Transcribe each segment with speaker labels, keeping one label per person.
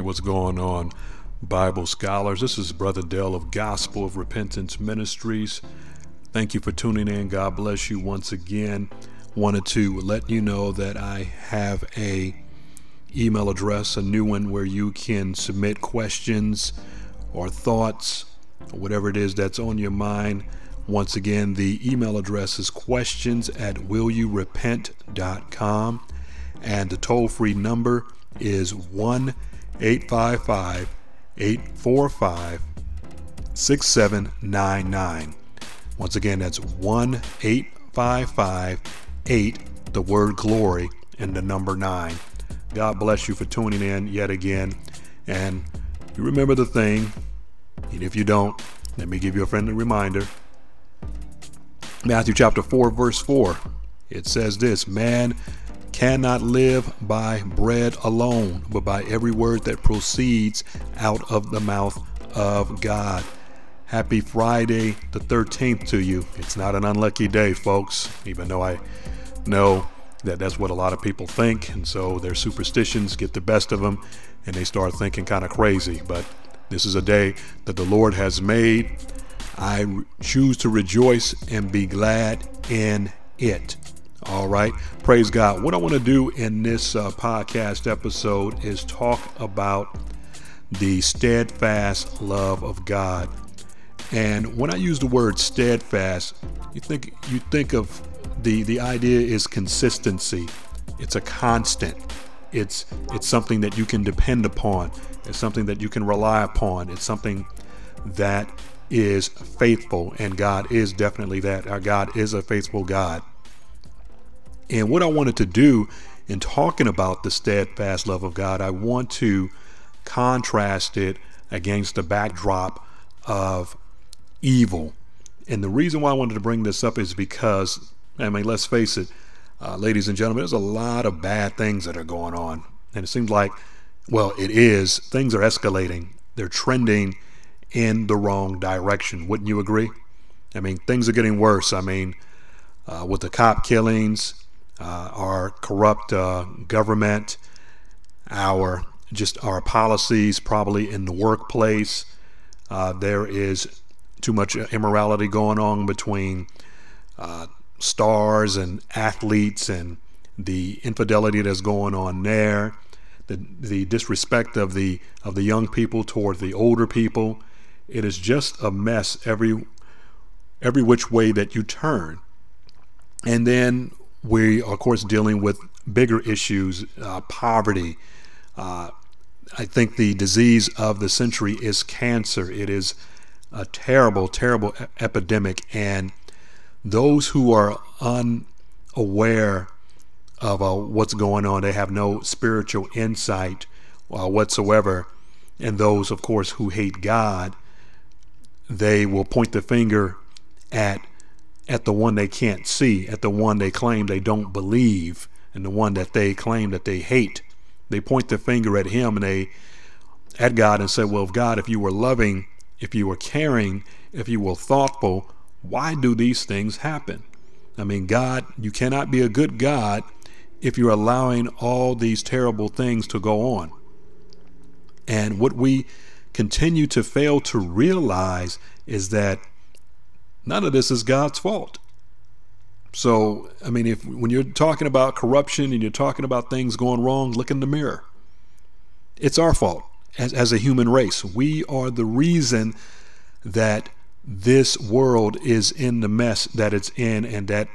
Speaker 1: What's going on, Bible scholars? This is Brother Dell of Gospel of Repentance Ministries. Thank you for tuning in. God bless you once again. Wanted to let you know that I have a email address, a new one where you can submit questions or thoughts or whatever it is that's on your mind. Once again, the email address is questions at willyourepent.com and the toll free number is 1 855 845 6799. Once again, that's 1 855 8, the word glory, and the number 9. God bless you for tuning in yet again. And you remember the thing, and if you don't, let me give you a friendly reminder. Matthew chapter 4, verse 4. It says this Man cannot live by bread alone, but by every word that proceeds out of the mouth of God. Happy Friday the 13th to you. It's not an unlucky day, folks, even though I know that that's what a lot of people think. And so their superstitions get the best of them and they start thinking kind of crazy. But this is a day that the Lord has made. I choose to rejoice and be glad in it. All right. Praise God. What I want to do in this uh, podcast episode is talk about the steadfast love of God. And when I use the word steadfast, you think you think of the the idea is consistency. It's a constant. It's it's something that you can depend upon. It's something that you can rely upon. It's something that is faithful and God is definitely that. Our God is a faithful God. And what I wanted to do in talking about the steadfast love of God, I want to contrast it against the backdrop of evil. And the reason why I wanted to bring this up is because, I mean, let's face it, uh, ladies and gentlemen, there's a lot of bad things that are going on. And it seems like, well, it is, things are escalating. They're trending in the wrong direction. Wouldn't you agree? I mean, things are getting worse. I mean, uh, with the cop killings, uh, our corrupt uh, government, our just our policies, probably in the workplace. Uh, there is too much immorality going on between uh, stars and athletes, and the infidelity that's going on there, the the disrespect of the of the young people toward the older people. It is just a mess every every which way that you turn. And then we are, of course, dealing with bigger issues uh, poverty. Uh, I think the disease of the century is cancer. It is a terrible, terrible epidemic. And those who are unaware of uh, what's going on, they have no spiritual insight uh, whatsoever. And those, of course, who hate God, they will point the finger at at the one they can't see, at the one they claim they don't believe, and the one that they claim that they hate. They point the finger at him and they at God and say, Well, if God, if you were loving, if you were caring, if you were thoughtful, why do these things happen? I mean, God, you cannot be a good God if you're allowing all these terrible things to go on. And what we continue to fail to realize is that none of this is God's fault. So, I mean, if when you're talking about corruption and you're talking about things going wrong, look in the mirror. It's our fault as, as a human race. We are the reason that this world is in the mess that it's in and that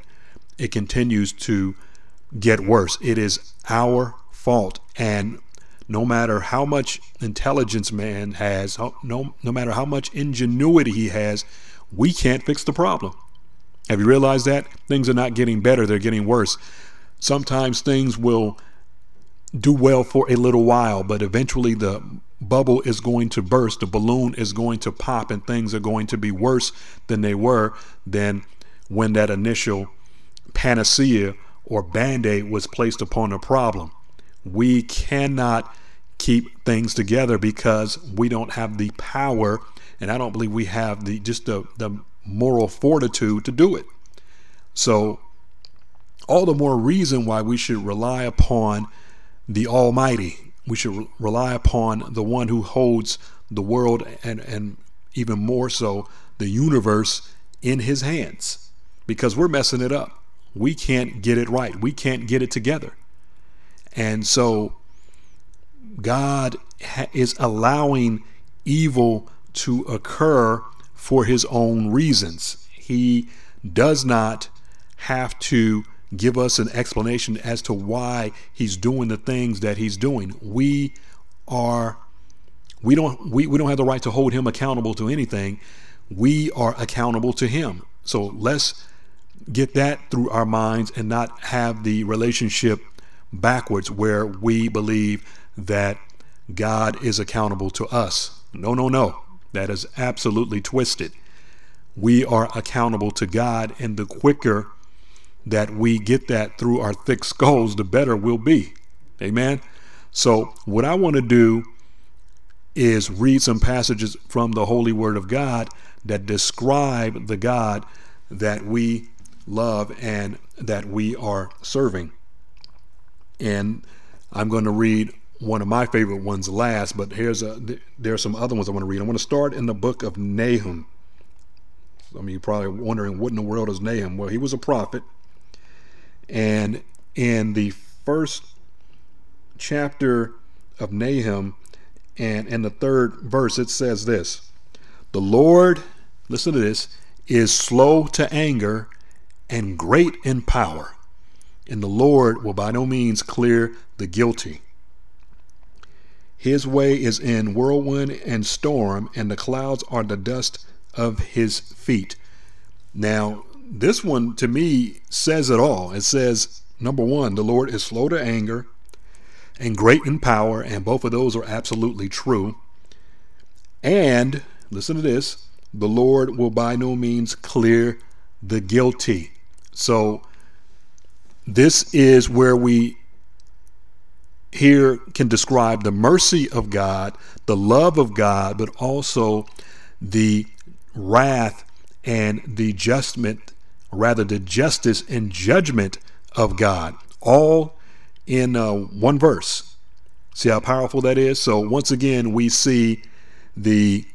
Speaker 1: it continues to get worse. It is our fault. And no matter how much intelligence man has, no, no matter how much ingenuity he has, we can't fix the problem. Have you realized that? Things are not getting better, they're getting worse. Sometimes things will do well for a little while, but eventually the bubble is going to burst, the balloon is going to pop, and things are going to be worse than they were than when that initial panacea or band aid was placed upon a problem. We cannot keep things together because we don't have the power and I don't believe we have the just the, the moral fortitude to do it. So all the more reason why we should rely upon the Almighty, we should rely upon the one who holds the world and, and even more so the universe in his hands because we're messing it up. We can't get it right. We can't get it together. And so God is allowing evil to occur for his own reasons. He does not have to give us an explanation as to why he's doing the things that he's doing. We are we don't we, we don't have the right to hold him accountable to anything. We are accountable to him. So let's get that through our minds and not have the relationship backwards where we believe that God is accountable to us. No, no, no. That is absolutely twisted. We are accountable to God, and the quicker that we get that through our thick skulls, the better we'll be. Amen. So, what I want to do is read some passages from the Holy Word of God that describe the God that we love and that we are serving. And I'm going to read one of my favorite ones last, but here's a there are some other ones I want to read. I want to start in the book of Nahum. I mean, you're probably wondering what in the world is Nahum? Well, he was a prophet, and in the first chapter of Nahum, and in the third verse, it says this: "The Lord, listen to this, is slow to anger and great in power, and the Lord will by no means clear the guilty." His way is in whirlwind and storm, and the clouds are the dust of his feet. Now, this one to me says it all. It says, number one, the Lord is slow to anger and great in power, and both of those are absolutely true. And, listen to this, the Lord will by no means clear the guilty. So, this is where we here can describe the mercy of God, the love of God, but also the wrath and the judgment, rather the justice and judgment of God, all in uh, one verse. See how powerful that is? So once again, we see the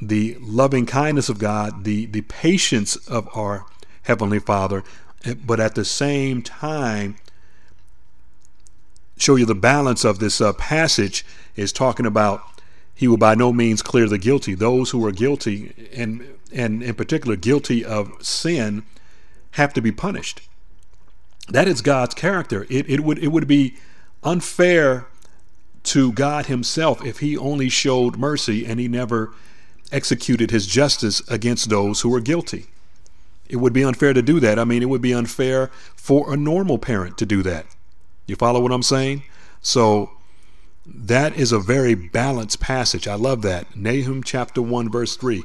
Speaker 1: the loving kindness of God, the the patience of our heavenly Father, but at the same time show you the balance of this uh, passage is talking about he will by no means clear the guilty. Those who are guilty, and and in particular guilty of sin, have to be punished. That is God's character. It, it would it would be unfair to God Himself if He only showed mercy and He never executed His justice against those who were guilty. It would be unfair to do that. I mean, it would be unfair for a normal parent to do that. You follow what I'm saying? So that is a very balanced passage. I love that. Nahum chapter 1, verse 3.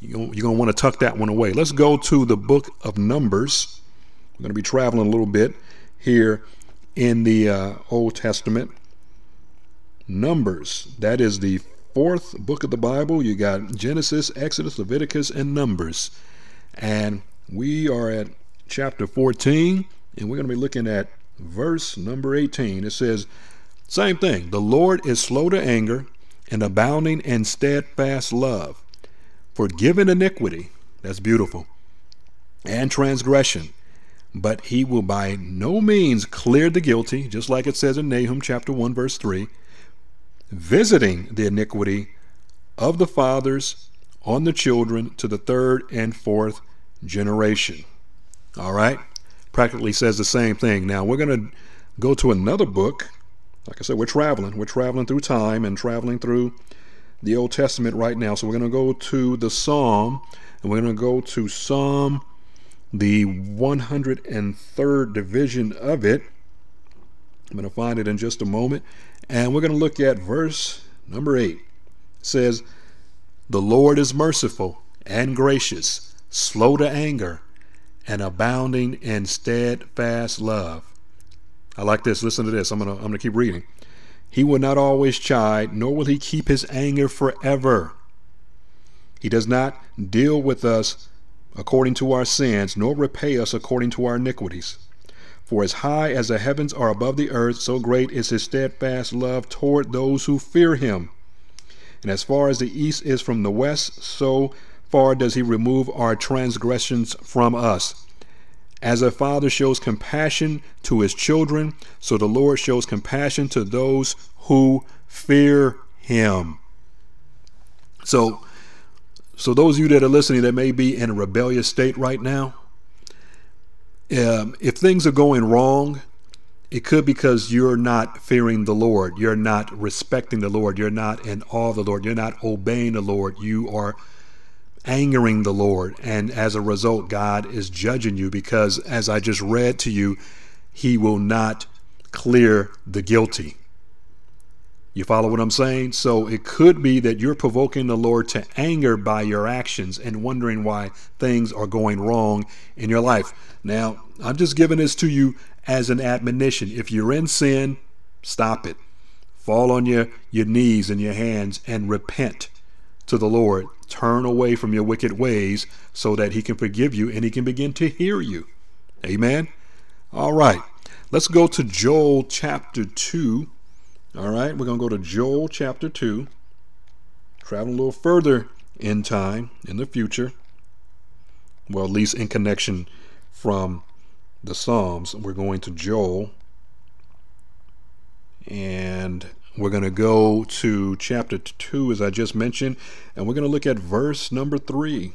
Speaker 1: You're going to want to tuck that one away. Let's go to the book of Numbers. We're going to be traveling a little bit here in the uh, Old Testament. Numbers, that is the fourth book of the Bible. You got Genesis, Exodus, Leviticus, and Numbers. And we are at chapter 14, and we're going to be looking at verse number 18. It says, same thing. The Lord is slow to anger and abounding in steadfast love, forgiving iniquity. That's beautiful. And transgression. But he will by no means clear the guilty, just like it says in Nahum chapter 1, verse 3, visiting the iniquity of the fathers on the children to the third and fourth generation. All right? Practically says the same thing. Now, we're going to go to another book. Like I said, we're traveling. We're traveling through time and traveling through the Old Testament right now. So we're going to go to the Psalm, and we're going to go to Psalm, the 103rd division of it. I'm going to find it in just a moment. And we're going to look at verse number 8. It says, The Lord is merciful and gracious, slow to anger and abounding in steadfast love. I like this. Listen to this. I'm gonna I'm gonna keep reading. He will not always chide, nor will he keep his anger forever. He does not deal with us according to our sins, nor repay us according to our iniquities. For as high as the heavens are above the earth, so great is his steadfast love toward those who fear him. And as far as the east is from the west, so far does he remove our transgressions from us. As a father shows compassion to his children, so the Lord shows compassion to those who fear him. So, so those of you that are listening that may be in a rebellious state right now, um, if things are going wrong, it could because you're not fearing the Lord. You're not respecting the Lord. You're not in awe of the Lord. You're not obeying the Lord. You are angering the Lord. And as a result, God is judging you because, as I just read to you, He will not clear the guilty. You follow what I'm saying? So it could be that you're provoking the Lord to anger by your actions and wondering why things are going wrong in your life. Now, I'm just giving this to you as an admonition. If you're in sin, stop it. Fall on your, your knees and your hands and repent to the Lord. Turn away from your wicked ways so that He can forgive you and He can begin to hear you. Amen. All right. Let's go to Joel chapter 2 all right, we're going to go to Joel chapter 2, travel a little further in time, in the future. Well, at least in connection from the Psalms. We're going to Joel. And we're going to go to chapter 2, as I just mentioned, and we're going to look at verse number 3.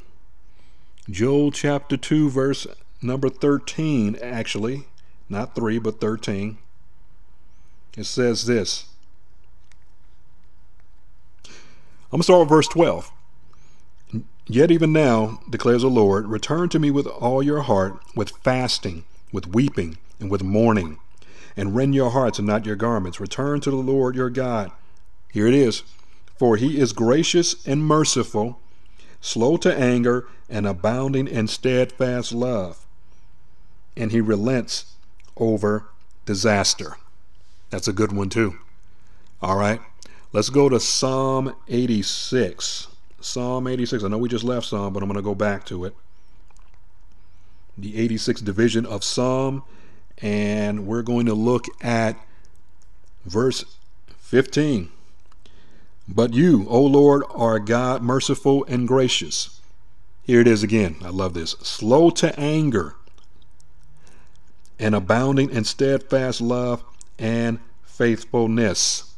Speaker 1: Joel chapter 2, verse number 13, actually. Not 3, but 13. It says this I'm going to start with verse 12. Yet even now, declares the Lord, return to me with all your heart, with fasting, with weeping, and with mourning, and rend your hearts and not your garments. Return to the Lord your God. Here it is. For he is gracious and merciful, slow to anger, and abounding in steadfast love. And he relents over disaster. That's a good one, too. All right. Let's go to Psalm 86. Psalm 86. I know we just left Psalm, but I'm going to go back to it. The 86th division of Psalm. And we're going to look at verse 15. But you, O Lord, are God merciful and gracious. Here it is again. I love this. Slow to anger and abounding in steadfast love and faithfulness.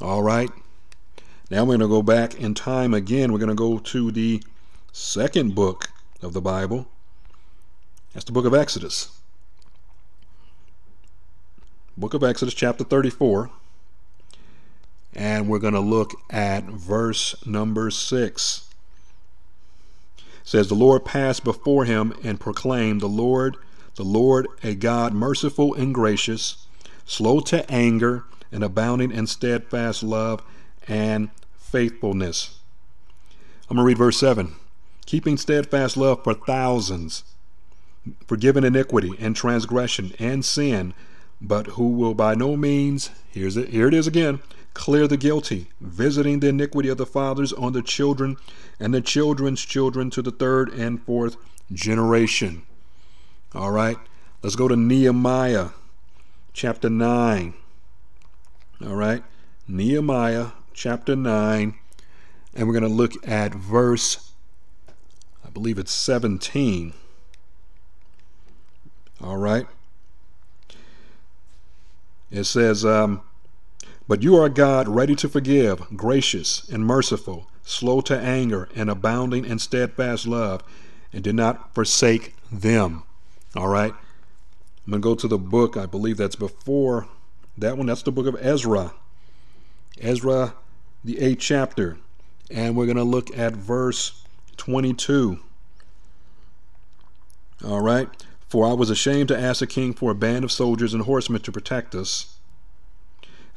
Speaker 1: All right. Now we're going to go back in time again. We're going to go to the second book of the Bible. That's the book of Exodus. Book of Exodus, chapter 34. And we're going to look at verse number 6. It says, The Lord passed before him and proclaimed, The Lord, the Lord, a God merciful and gracious slow to anger, and abounding in steadfast love and faithfulness. I'm going to read verse 7. Keeping steadfast love for thousands, forgiving iniquity and transgression and sin, but who will by no means, here's it, here it is again, clear the guilty, visiting the iniquity of the fathers on the children and the children's children to the third and fourth generation. All right, let's go to Nehemiah chapter 9. All right, Nehemiah chapter 9, and we're going to look at verse, I believe it's 17. All right. It says, um, But you are God, ready to forgive, gracious and merciful, slow to anger, and abounding in steadfast love, and did not forsake them. All right. I'm going to go to the book, I believe that's before that one. That's the book of Ezra. Ezra, the eighth chapter. And we're going to look at verse 22. All right. For I was ashamed to ask the king for a band of soldiers and horsemen to protect us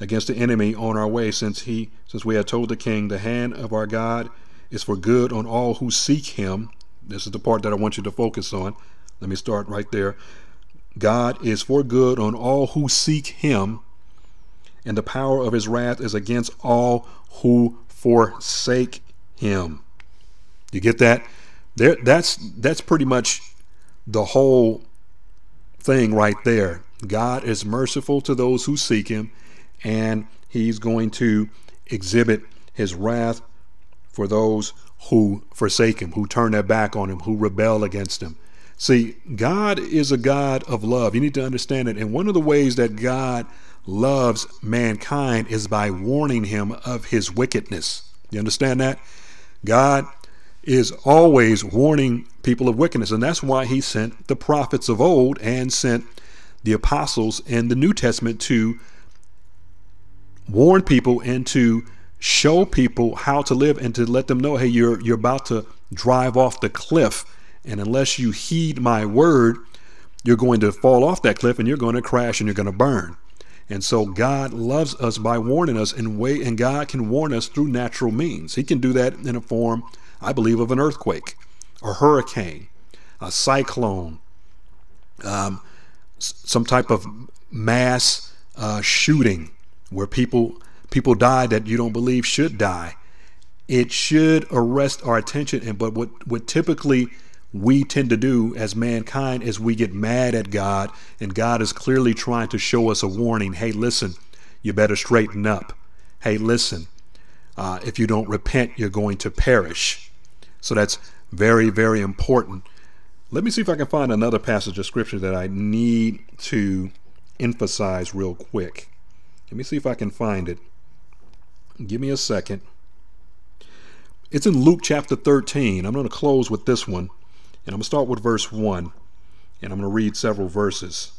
Speaker 1: against the enemy on our way, since he since we had told the king, the hand of our God is for good on all who seek him. This is the part that I want you to focus on. Let me start right there. God is for good on all who seek him, and the power of his wrath is against all who forsake him. You get that? There that's that's pretty much the whole thing right there. God is merciful to those who seek him, and he's going to exhibit his wrath for those who forsake him, who turn their back on him, who rebel against him. See, God is a God of love. You need to understand it. And one of the ways that God loves mankind is by warning him of his wickedness. You understand that? God is always warning people of wickedness. And that's why he sent the prophets of old and sent the apostles in the New Testament to warn people and to show people how to live and to let them know, hey, you're you're about to drive off the cliff. And unless you heed my word, you're going to fall off that cliff and you're going to crash and you're going to burn. And so God loves us by warning us in way, and God can warn us through natural means. He can do that in a form, I believe, of an earthquake, a hurricane, a cyclone, um, some type of mass uh, shooting where people people die that you don't believe should die. It should arrest our attention. And but what what typically we tend to do as mankind is we get mad at God, and God is clearly trying to show us a warning. Hey, listen, you better straighten up. Hey, listen, uh, if you don't repent, you're going to perish. So that's very, very important. Let me see if I can find another passage of scripture that I need to emphasize real quick. Let me see if I can find it. Give me a second. It's in Luke chapter 13. I'm going to close with this one. And I'm going to start with verse 1, and I'm going to read several verses.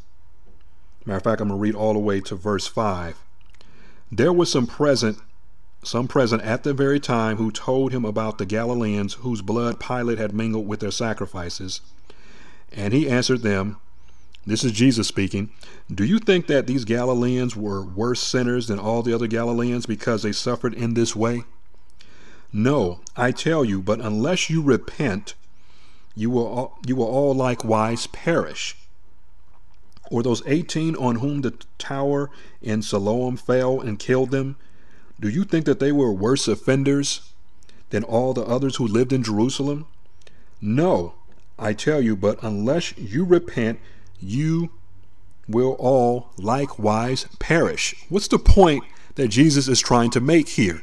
Speaker 1: Matter of fact, I'm going to read all the way to verse 5. There was some present, some present at the very time who told him about the Galileans whose blood Pilate had mingled with their sacrifices. And he answered them, This is Jesus speaking. Do you think that these Galileans were worse sinners than all the other Galileans because they suffered in this way? No, I tell you, but unless you repent, you will all, you will all likewise perish. Or those 18 on whom the tower in Siloam fell and killed them, do you think that they were worse offenders than all the others who lived in Jerusalem? No, I tell you, but unless you repent, you will all likewise perish. What's the point that Jesus is trying to make here?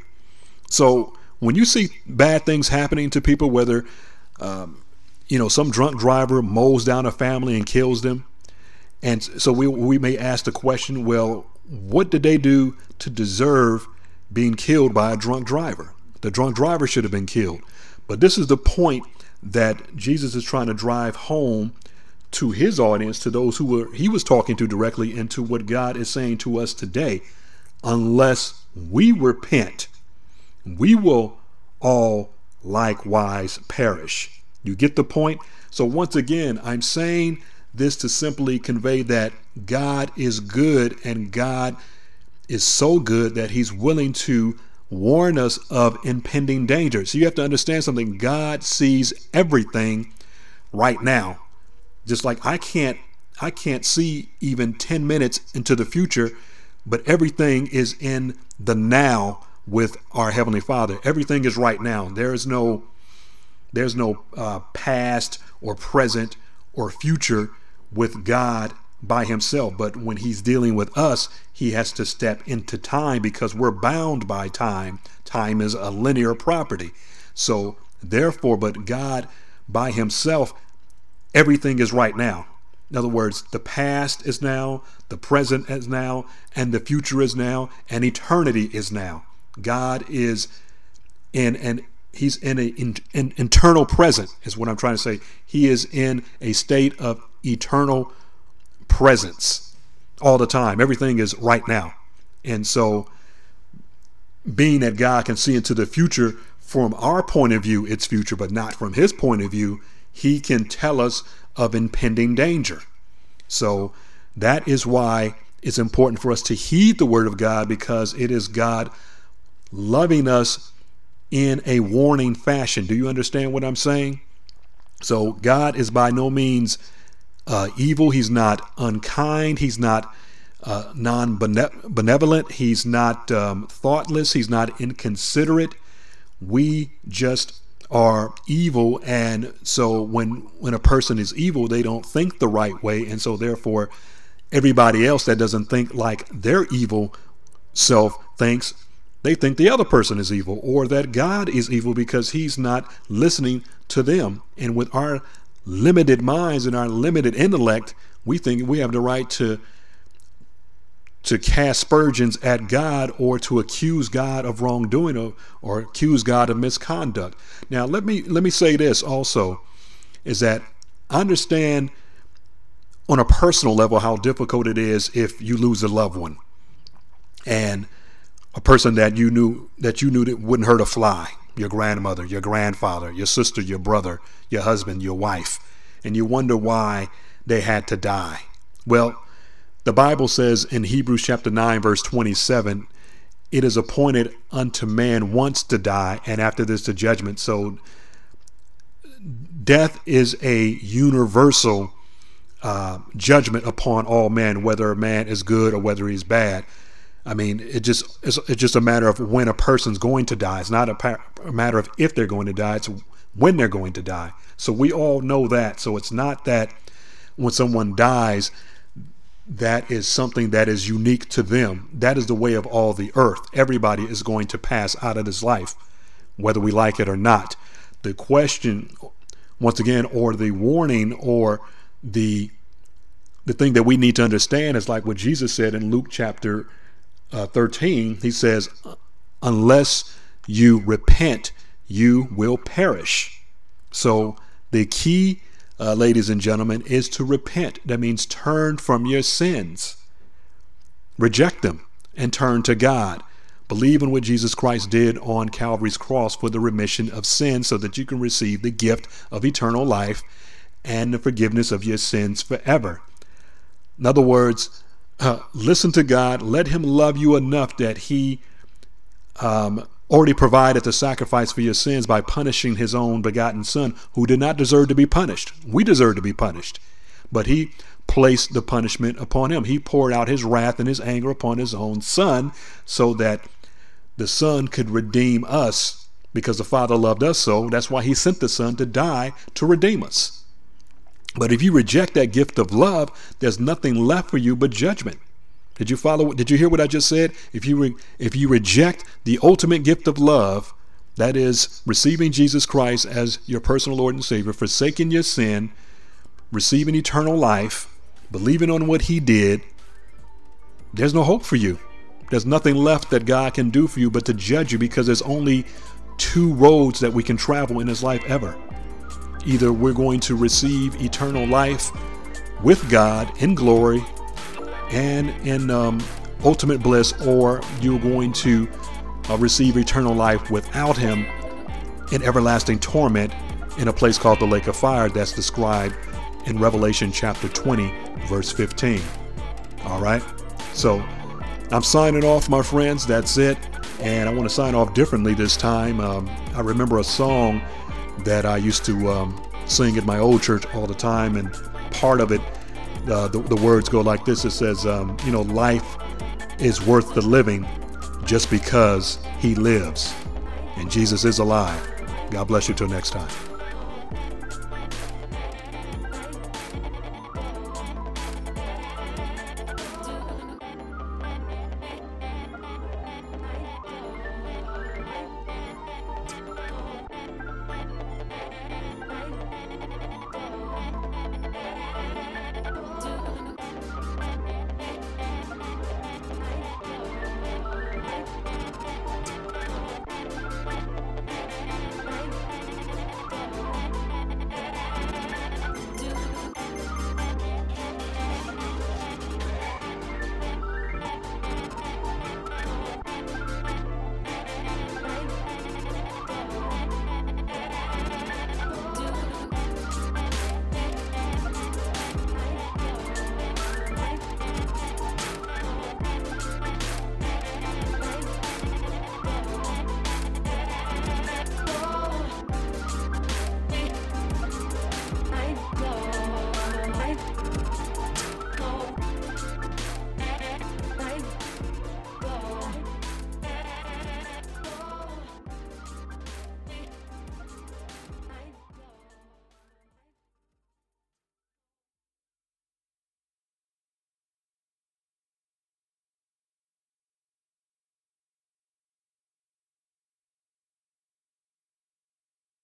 Speaker 1: So, when you see bad things happening to people, whether um, you know, some drunk driver mows down a family and kills them. And so we, we may ask the question, well, what did they do to deserve being killed by a drunk driver? The drunk driver should have been killed. But this is the point that Jesus is trying to drive home to his audience, to those who were he was talking to directly, and to what God is saying to us today. Unless we repent, we will all likewise perish. You get the point? So, once again, I'm saying this to simply convey that God is good and God is so good that He's willing to warn us of impending danger. So, you have to understand something God sees everything right now. Just like I can't I can't see even 10 minutes into the future, but everything is in the now with our heavenly Father. Everything is right now. There is no there's no uh, past or present or future with God by himself. But when he's dealing with us, he has to step into time because we're bound by time. Time is a linear property. So, therefore, but God by himself, everything is right now. In other words, the past is now, the present is now, and the future is now, and eternity is now. God is in an he's in a in, in, internal present is what i'm trying to say he is in a state of eternal presence all the time everything is right now and so being that god can see into the future from our point of view it's future but not from his point of view he can tell us of impending danger so that is why it's important for us to heed the word of god because it is god loving us in a warning fashion. Do you understand what I'm saying? So, God is by no means uh, evil. He's not unkind. He's not uh, non benevolent. He's not um, thoughtless. He's not inconsiderate. We just are evil. And so, when, when a person is evil, they don't think the right way. And so, therefore, everybody else that doesn't think like their evil self thinks, they think the other person is evil or that God is evil because he's not listening to them. And with our limited minds and our limited intellect, we think we have the right to to cast aspersions at God or to accuse God of wrongdoing or, or accuse God of misconduct. Now let me let me say this also is that understand on a personal level how difficult it is if you lose a loved one and a person that you knew that you knew that wouldn't hurt a fly your grandmother your grandfather your sister your brother your husband your wife and you wonder why they had to die well the bible says in hebrews chapter 9 verse 27 it is appointed unto man once to die and after this the judgment so death is a universal uh, judgment upon all men, whether a man is good or whether he's bad. I mean, it just it's, it's just a matter of when a person's going to die. It's not a, a matter of if they're going to die. It's when they're going to die. So we all know that. So it's not that when someone dies, that is something that is unique to them. That is the way of all the earth. Everybody is going to pass out of this life, whether we like it or not. The question, once again, or the warning, or the the thing that we need to understand is like what Jesus said in Luke chapter uh, 13. He says, "Unless you repent, you will perish." So the key, uh, ladies and gentlemen, is to repent. That means turn from your sins, reject them, and turn to God. Believe in what Jesus Christ did on Calvary's cross for the remission of sin so that you can receive the gift of eternal life and the forgiveness of your sins forever. In other words, uh, listen to God, let Him love you enough that He um, already provided the sacrifice for your sins by punishing His own begotten Son, who did not deserve to be punished. We deserve to be punished. But He placed the punishment upon Him. He poured out His wrath and His anger upon His own Son so that the Son could redeem us because the Father loved us so. That's why He sent the Son to die to redeem us. But if you reject that gift of love, there's nothing left for you but judgment. Did you follow? Did you hear what I just said? If you re, if you reject the ultimate gift of love, that is receiving Jesus Christ as your personal Lord and Savior, forsaking your sin, receiving eternal life, believing on what He did, there's no hope for you. There's nothing left that God can do for you but to judge you because there's only two roads that we can travel in this life ever. Either we're going to receive eternal life with God in glory and in um, ultimate bliss, or you're going to uh, receive eternal life without Him in everlasting torment in a place called the lake of fire that's described in Revelation chapter 20, verse 15. All right? So I'm signing off, my friends. That's it. And I want to sign off differently this time. Um, I remember a song that I used to um, sing at my old church all the time, and part of it, uh, the, the, words go like this: It says, um, you know, life is worth the living just because He lives, and Jesus is alive. God bless you till next time.